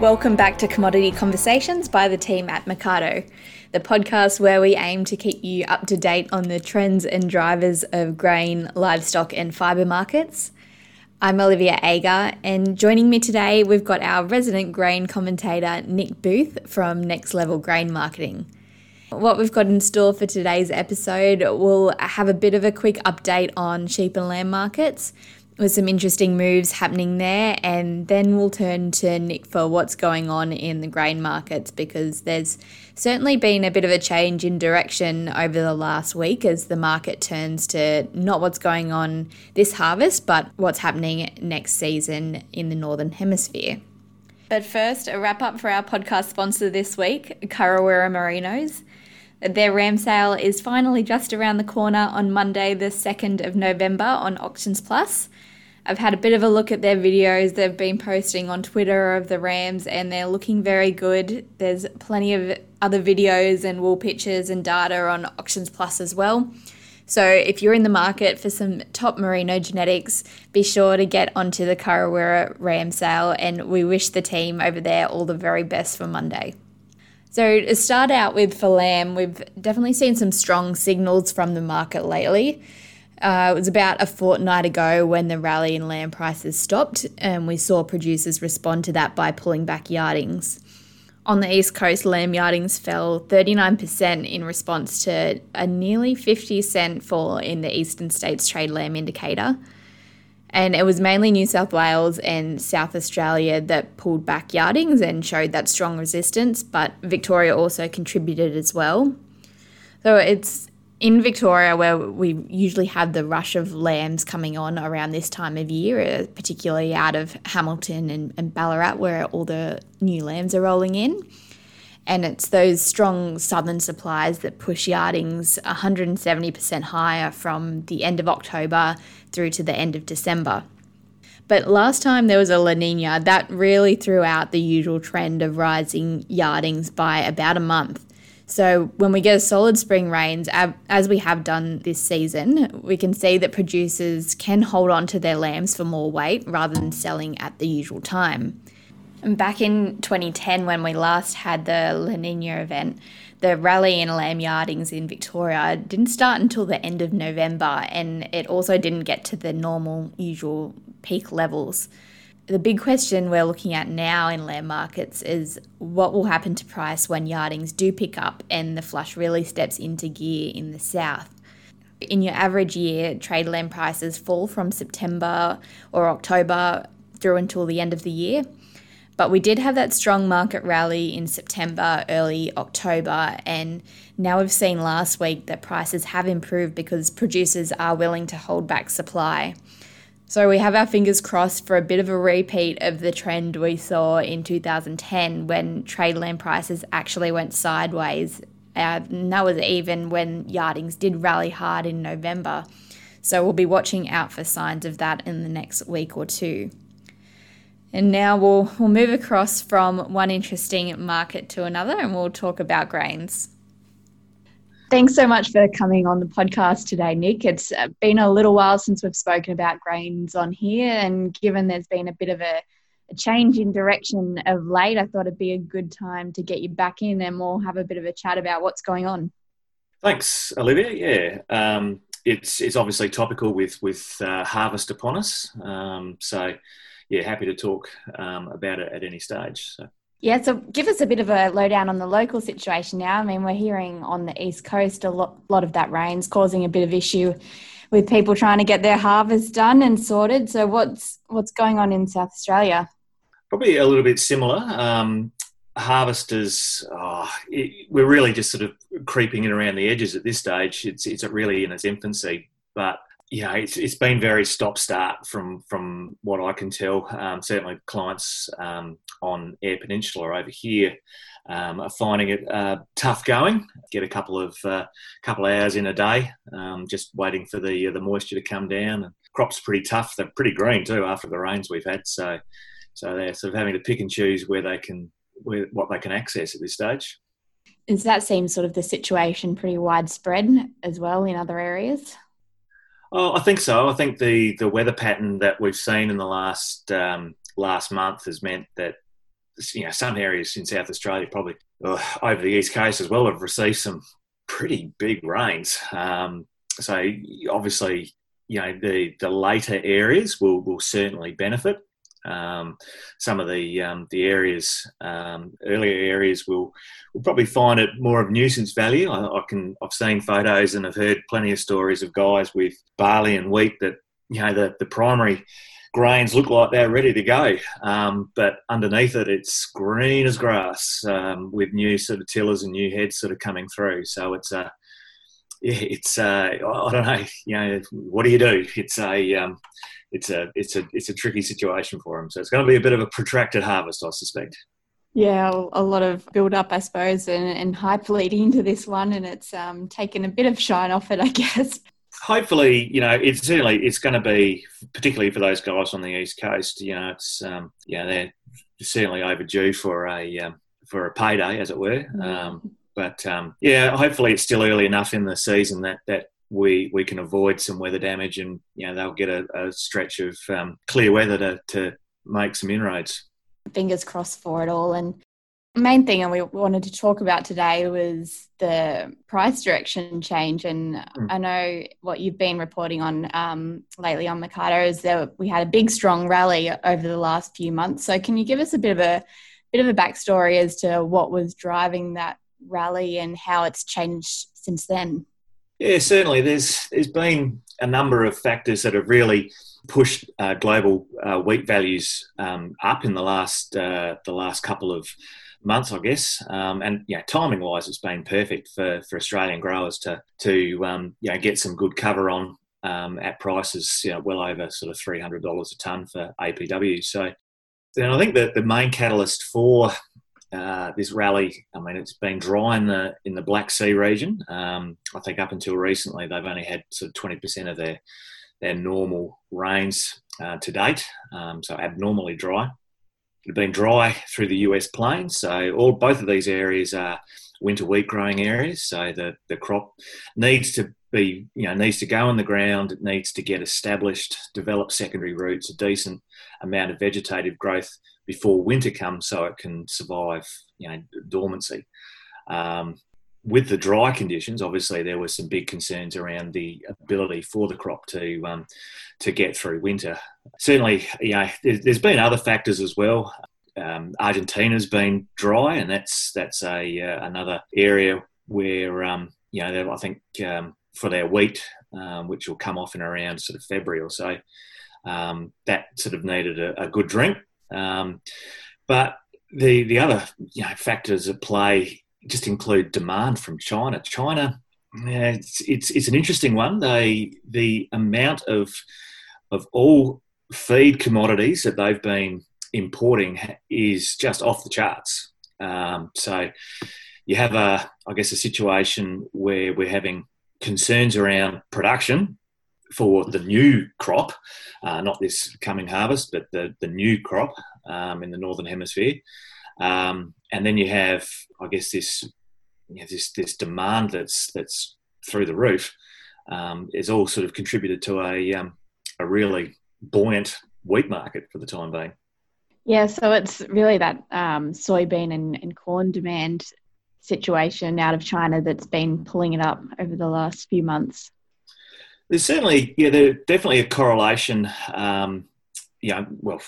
Welcome back to Commodity Conversations by the team at Mecardo, the podcast where we aim to keep you up to date on the trends and drivers of grain, livestock, and fibre markets. I'm Olivia Agar, and joining me today, we've got our resident grain commentator, Nick Booth from Next Level Grain Marketing. What we've got in store for today's episode, we'll have a bit of a quick update on sheep and lamb markets with some interesting moves happening there. And then we'll turn to Nick for what's going on in the grain markets because there's certainly been a bit of a change in direction over the last week as the market turns to not what's going on this harvest, but what's happening next season in the Northern Hemisphere. But first, a wrap up for our podcast sponsor this week, Kurrawarra Merinos. Their ram sale is finally just around the corner on Monday, the 2nd of November on Auctions Plus. I've had a bit of a look at their videos they've been posting on Twitter of the Rams, and they're looking very good. There's plenty of other videos and wall pictures and data on Auctions Plus as well. So if you're in the market for some top merino genetics, be sure to get onto the Kurrawarra Ram sale, and we wish the team over there all the very best for Monday. So, to start out with for lamb, we've definitely seen some strong signals from the market lately. Uh, it was about a fortnight ago when the rally in lamb prices stopped, and we saw producers respond to that by pulling back yardings. On the east coast, lamb yardings fell 39% in response to a nearly 50 cent fall in the eastern states trade lamb indicator. And it was mainly New South Wales and South Australia that pulled back yardings and showed that strong resistance, but Victoria also contributed as well. So it's in Victoria, where we usually have the rush of lambs coming on around this time of year, uh, particularly out of Hamilton and, and Ballarat, where all the new lambs are rolling in. And it's those strong southern supplies that push yardings 170% higher from the end of October through to the end of December. But last time there was a La Nina, that really threw out the usual trend of rising yardings by about a month. So when we get a solid spring rains, as we have done this season, we can see that producers can hold on to their lambs for more weight rather than selling at the usual time. And back in 2010, when we last had the La Nina event, the rally in lamb yardings in Victoria didn't start until the end of November, and it also didn't get to the normal, usual peak levels the big question we're looking at now in lamb markets is what will happen to price when yardings do pick up and the flush really steps into gear in the south. In your average year, trade lamb prices fall from September or October through until the end of the year. But we did have that strong market rally in September, early October, and now we've seen last week that prices have improved because producers are willing to hold back supply. So we have our fingers crossed for a bit of a repeat of the trend we saw in 2010 when trade lamb prices actually went sideways. Uh, and that was even when yardings did rally hard in November. So we'll be watching out for signs of that in the next week or two. And now we'll, we'll move across from one interesting market to another and we'll talk about grains. Thanks so much for coming on the podcast today, Nick. It's been a little while since we've spoken about grains on here, and given there's been a bit of a, a, change in direction of late, I thought it'd be a good time to get you back in and we'll have a bit of a chat about what's going on. Thanks, Olivia. Yeah, um, it's it's obviously topical with with uh, harvest upon us, um, so yeah, happy to talk um, about it at any stage. So. Yeah, so give us a bit of a lowdown on the local situation now. I mean, we're hearing on the east coast a lot, lot of that rain's causing a bit of issue with people trying to get their harvest done and sorted. So what's what's going on in South Australia? Probably a little bit similar. Um, harvesters, oh, it, we're really just sort of creeping in around the edges at this stage. It's it's really in its infancy, but you know, it's, it's been very stop start from from what I can tell. Um, certainly, clients um, on Eyre Peninsula over here um, are finding it uh, tough going. Get a couple of uh, couple of hours in a day, um, just waiting for the uh, the moisture to come down. And crops pretty tough. They're pretty green too after the rains we've had. So so they're sort of having to pick and choose where they can where, what they can access at this stage. Does that seem sort of the situation pretty widespread as well in other areas? Oh, I think so. I think the the weather pattern that we've seen in the last um, last month has meant that you know some areas in South Australia, probably uh, over the east coast as well, have received some pretty big rains. Um, so obviously, you know the the later areas will will certainly benefit. Um, some of the um, the areas, um, earlier areas, will will probably find it more of nuisance value. I, I, can I've seen photos and I've heard plenty of stories of guys with barley and wheat that you know the the primary grains look like they're ready to go, um, but underneath it it's green as grass um, with new sort of tillers and new heads sort of coming through. So it's a it's uh, I don't know, you know, what do you do? It's a um, it's a it's a it's a tricky situation for them. So it's going to be a bit of a protracted harvest, I suspect. Yeah, a lot of build up, I suppose, and, and hype leading into this one, and it's um, taken a bit of shine off it, I guess. Hopefully, you know, it's certainly it's going to be particularly for those guys on the east coast. You know, it's um, yeah, they're certainly overdue for a um, for a payday, as it were. Mm-hmm. Um, but um, yeah, hopefully it's still early enough in the season that that we we can avoid some weather damage, and you know they'll get a, a stretch of um, clear weather to to make some inroads. Fingers crossed for it all. And main thing and we wanted to talk about today was the price direction change. And mm. I know what you've been reporting on um, lately on Mecardo is that we had a big, strong rally over the last few months. So can you give us a bit of a bit of a backstory as to what was driving that rally and how it's changed since then? Yeah, certainly. There's there's been a number of factors that have really pushed uh, global uh, wheat values um, up in the last uh, the last couple of months, I guess. Um, and yeah, timing wise, it's been perfect for, for Australian growers to to um, you know get some good cover on um, at prices you know, well over sort of three hundred dollars a ton for APW. So then I think that the main catalyst for uh, this rally, I mean, it's been dry in the in the Black Sea region. Um, I think up until recently, they've only had sort of twenty percent of their their normal rains uh, to date, um, so abnormally dry. It's been dry through the US plains, so all both of these areas are winter wheat growing areas. So the the crop needs to be, you know, needs to go in the ground. It needs to get established, develop secondary roots, a decent amount of vegetative growth before winter comes so it can survive you know dormancy um, with the dry conditions obviously there were some big concerns around the ability for the crop to um, to get through winter certainly you know there's been other factors as well um, Argentina's been dry and that's that's a uh, another area where um, you know I think um, for their wheat um, which will come off in around sort of February or so um, that sort of needed a, a good drink um, but the the other you know, factors at play just include demand from China. China, yeah, it's, it's it's an interesting one. They the amount of of all feed commodities that they've been importing is just off the charts. Um, so you have a, I guess, a situation where we're having concerns around production for the new crop, uh, not this coming harvest, but the, the new crop um, in the northern hemisphere. Um, and then you have, I guess, this you know, this this demand that's that's through the roof um, is all sort of contributed to a um, a really buoyant wheat market for the time being. Yeah, so it's really that um, soybean and, and corn demand situation out of China that's been pulling it up over the last few months. There's certainly, yeah, there's definitely a correlation. Um, you know, well,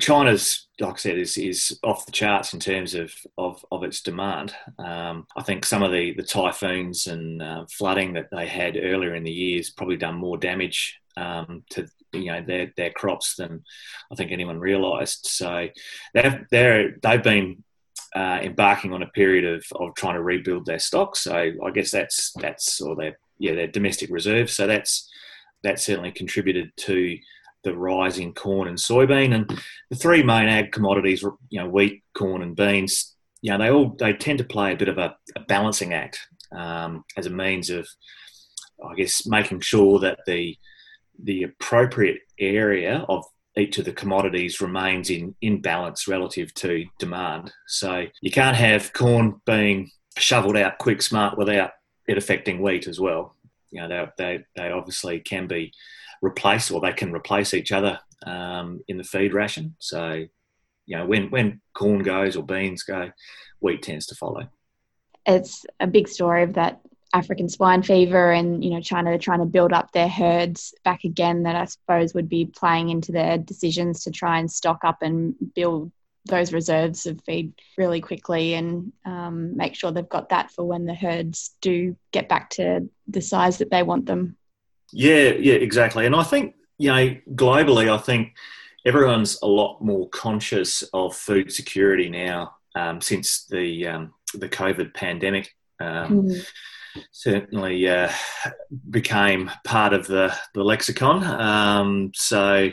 China's, like I said, is, is off the charts in terms of, of, of its demand. Um, I think some of the, the typhoons and uh, flooding that they had earlier in the year has probably done more damage um, to you know their their crops than I think anyone realised. So they've they're, they've been uh, embarking on a period of, of trying to rebuild their stock. So I guess that's that's or their yeah their domestic reserves. So that's that certainly contributed to the rise in corn and soybean. And the three main ag commodities, you know, wheat, corn, and beans, you know, they all they tend to play a bit of a, a balancing act um, as a means of, I guess, making sure that the the appropriate area of each of the commodities remains in, in balance relative to demand. So you can't have corn being shoveled out quick smart without it affecting wheat as well. You know, they, they, they obviously can be replaced or they can replace each other um, in the feed ration. So, you know, when when corn goes or beans go, wheat tends to follow. It's a big story of that African swine fever and you know China trying to build up their herds back again that I suppose would be playing into their decisions to try and stock up and build those reserves of feed really quickly and um, make sure they've got that for when the herds do get back to the size that they want them. Yeah, yeah, exactly. And I think you know globally, I think everyone's a lot more conscious of food security now um, since the um, the COVID pandemic. Mm certainly uh, became part of the, the lexicon. Um, so,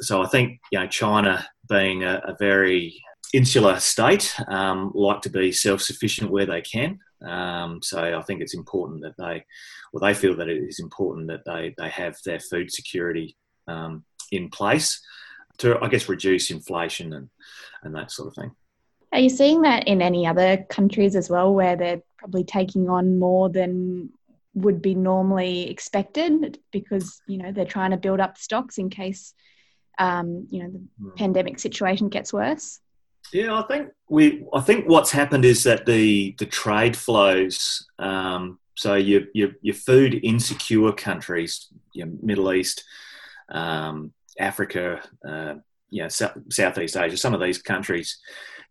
so I think you know China being a, a very insular state um, like to be self-sufficient where they can. Um, so I think it's important that they, well, they feel that it is important that they they have their food security um, in place to, I guess, reduce inflation and and that sort of thing. Are you seeing that in any other countries as well, where they're probably taking on more than would be normally expected because you know they're trying to build up stocks in case um, you know the mm. pandemic situation gets worse? Yeah, I think we. I think what's happened is that the the trade flows. Um, so your, your your food insecure countries, your Middle East, um, Africa, uh, you know, Southeast Asia, some of these countries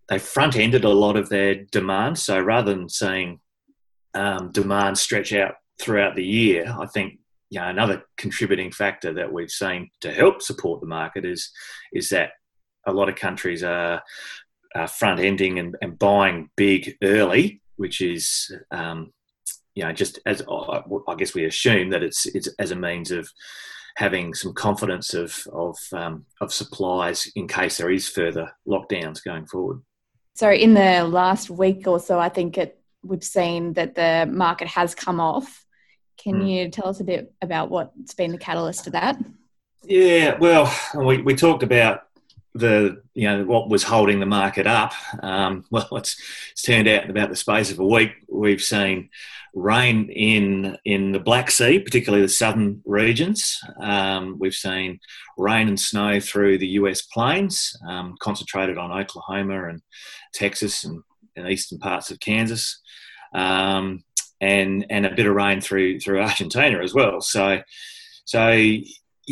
they front ended a lot of their demand. So rather than seeing um, demand stretch out throughout the year, I think you know, another contributing factor that we've seen to help support the market is is that a lot of countries are, are front ending and, and, buying big early, which is um, you know just as I guess we assume that it's it's as a means of having some confidence of of um, of supplies in case there is further lockdowns going forward. So in the last week or so, I think it, we've seen that the market has come off. Can mm. you tell us a bit about what's been the catalyst to that? Yeah, well, we, we talked about the you know what was holding the market up. Um, well, it's, it's turned out in about the space of a week we've seen rain in in the Black Sea, particularly the southern regions. Um, we've seen rain and snow through the US plains, um, concentrated on Oklahoma and Texas and, and eastern parts of Kansas, um, and and a bit of rain through through Argentina as well. So so you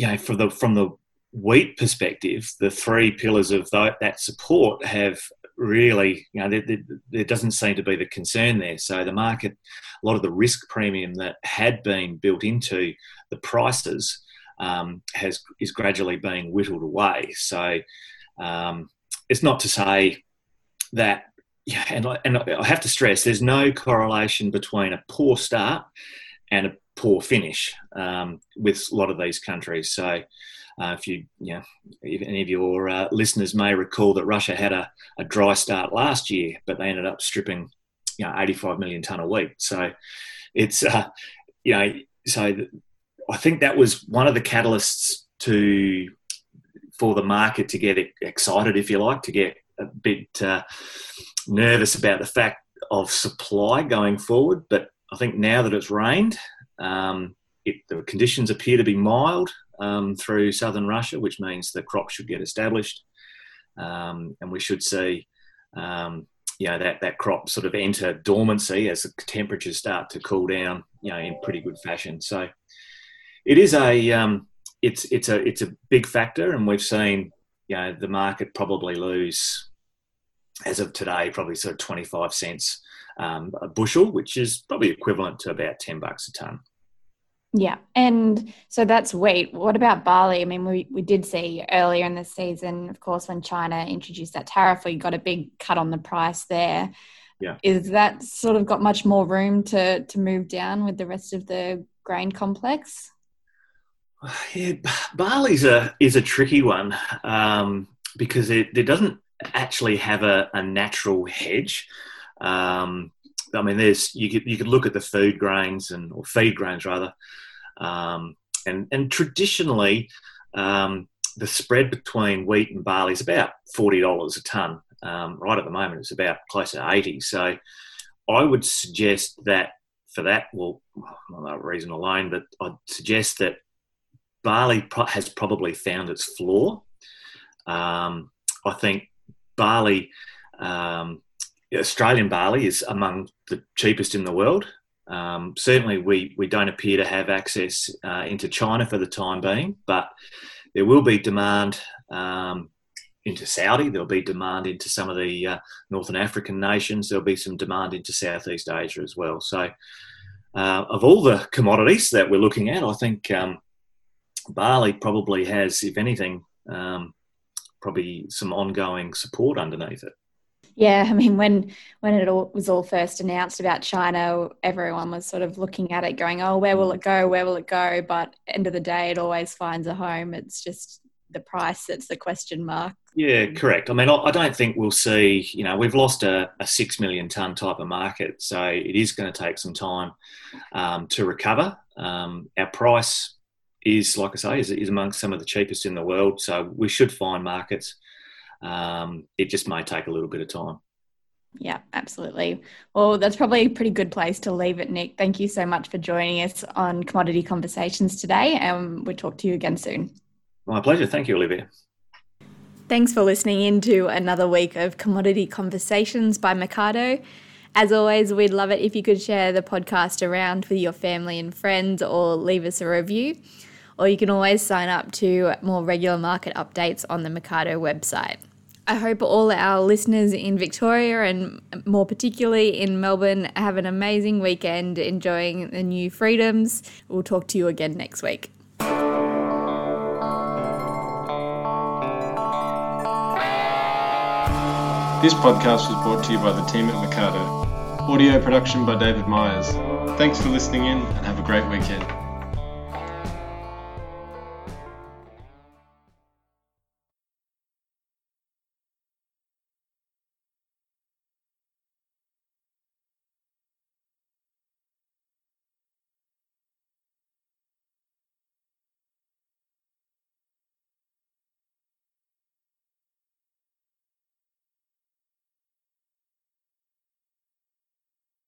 know the from the wheat perspective, the three pillars of that support have really, you know, there, there, there, doesn't seem to be the concern there. So the market, a lot of the risk premium that had been built into the prices um, has is gradually being whittled away. So um, it's not to say that, yeah, and I, and I have to stress, there's no correlation between a poor start and a poor finish um, with a lot of these countries. So uh, if you, you know, if any of your uh, listeners may recall that Russia had a, a dry start last year, but they ended up stripping, you know, 85 million ton a week. So it's, uh, you know, so I think that was one of the catalysts to for the market to get excited, if you like, to get a bit uh, nervous about the fact of supply going forward. But I think now that it's rained, um, it, the conditions appear to be mild um, through southern Russia, which means the crop should get established, um, and we should see, um, you know, that that crop sort of enter dormancy as the temperatures start to cool down, you know, in pretty good fashion. So it is a um, it's it's a it's a big factor, and we've seen, you know, the market probably lose as of today, probably sort of 25 cents um, a bushel, which is probably equivalent to about 10 bucks a ton. Yeah. And so that's wheat. What about barley? I mean, we, we did see earlier in the season, of course, when China introduced that tariff, we got a big cut on the price there. Yeah. Is that sort of got much more room to, to move down with the rest of the grain complex? Yeah, barley's a is a tricky one um, because it, it doesn't actually have a, a natural hedge. Um, I mean, there's you could you could look at the food grains and or feed grains rather, um, and and traditionally um, the spread between wheat and barley is about forty dollars a ton. Um, right at the moment, it's about close to eighty. So I would suggest that for that, well, not that reason alone, but I'd suggest that barley has probably found its floor. Um, I think barley, um, Australian barley, is among the cheapest in the world. Um, certainly, we, we don't appear to have access uh, into China for the time being, but there will be demand um, into Saudi. There'll be demand into some of the uh, Northern African nations. There'll be some demand into Southeast Asia as well. So, uh, of all the commodities that we're looking at, I think um, barley probably has, if anything, um, probably some ongoing support underneath it. Yeah, I mean, when when it all, was all first announced about China, everyone was sort of looking at it, going, "Oh, where will it go? Where will it go?" But end of the day, it always finds a home. It's just the price that's the question mark. Yeah, correct. I mean, I don't think we'll see. You know, we've lost a, a six million ton type of market, so it is going to take some time um, to recover. Um, our price is, like I say, is, is amongst some of the cheapest in the world, so we should find markets um, it just may take a little bit of time. Yeah, absolutely. Well, that's probably a pretty good place to leave it, Nick. Thank you so much for joining us on Commodity Conversations today, and we'll talk to you again soon. My pleasure. Thank you, Olivia. Thanks for listening in to another week of Commodity Conversations by Mecardo. As always, we'd love it if you could share the podcast around with your family and friends or leave us a review or you can always sign up to more regular market updates on the Mecardo website. I hope all our listeners in Victoria and more particularly in Melbourne have an amazing weekend enjoying the new freedoms. We'll talk to you again next week. This podcast was brought to you by the team at Mecardo. Audio production by David Myers. Thanks for listening in and have a great weekend.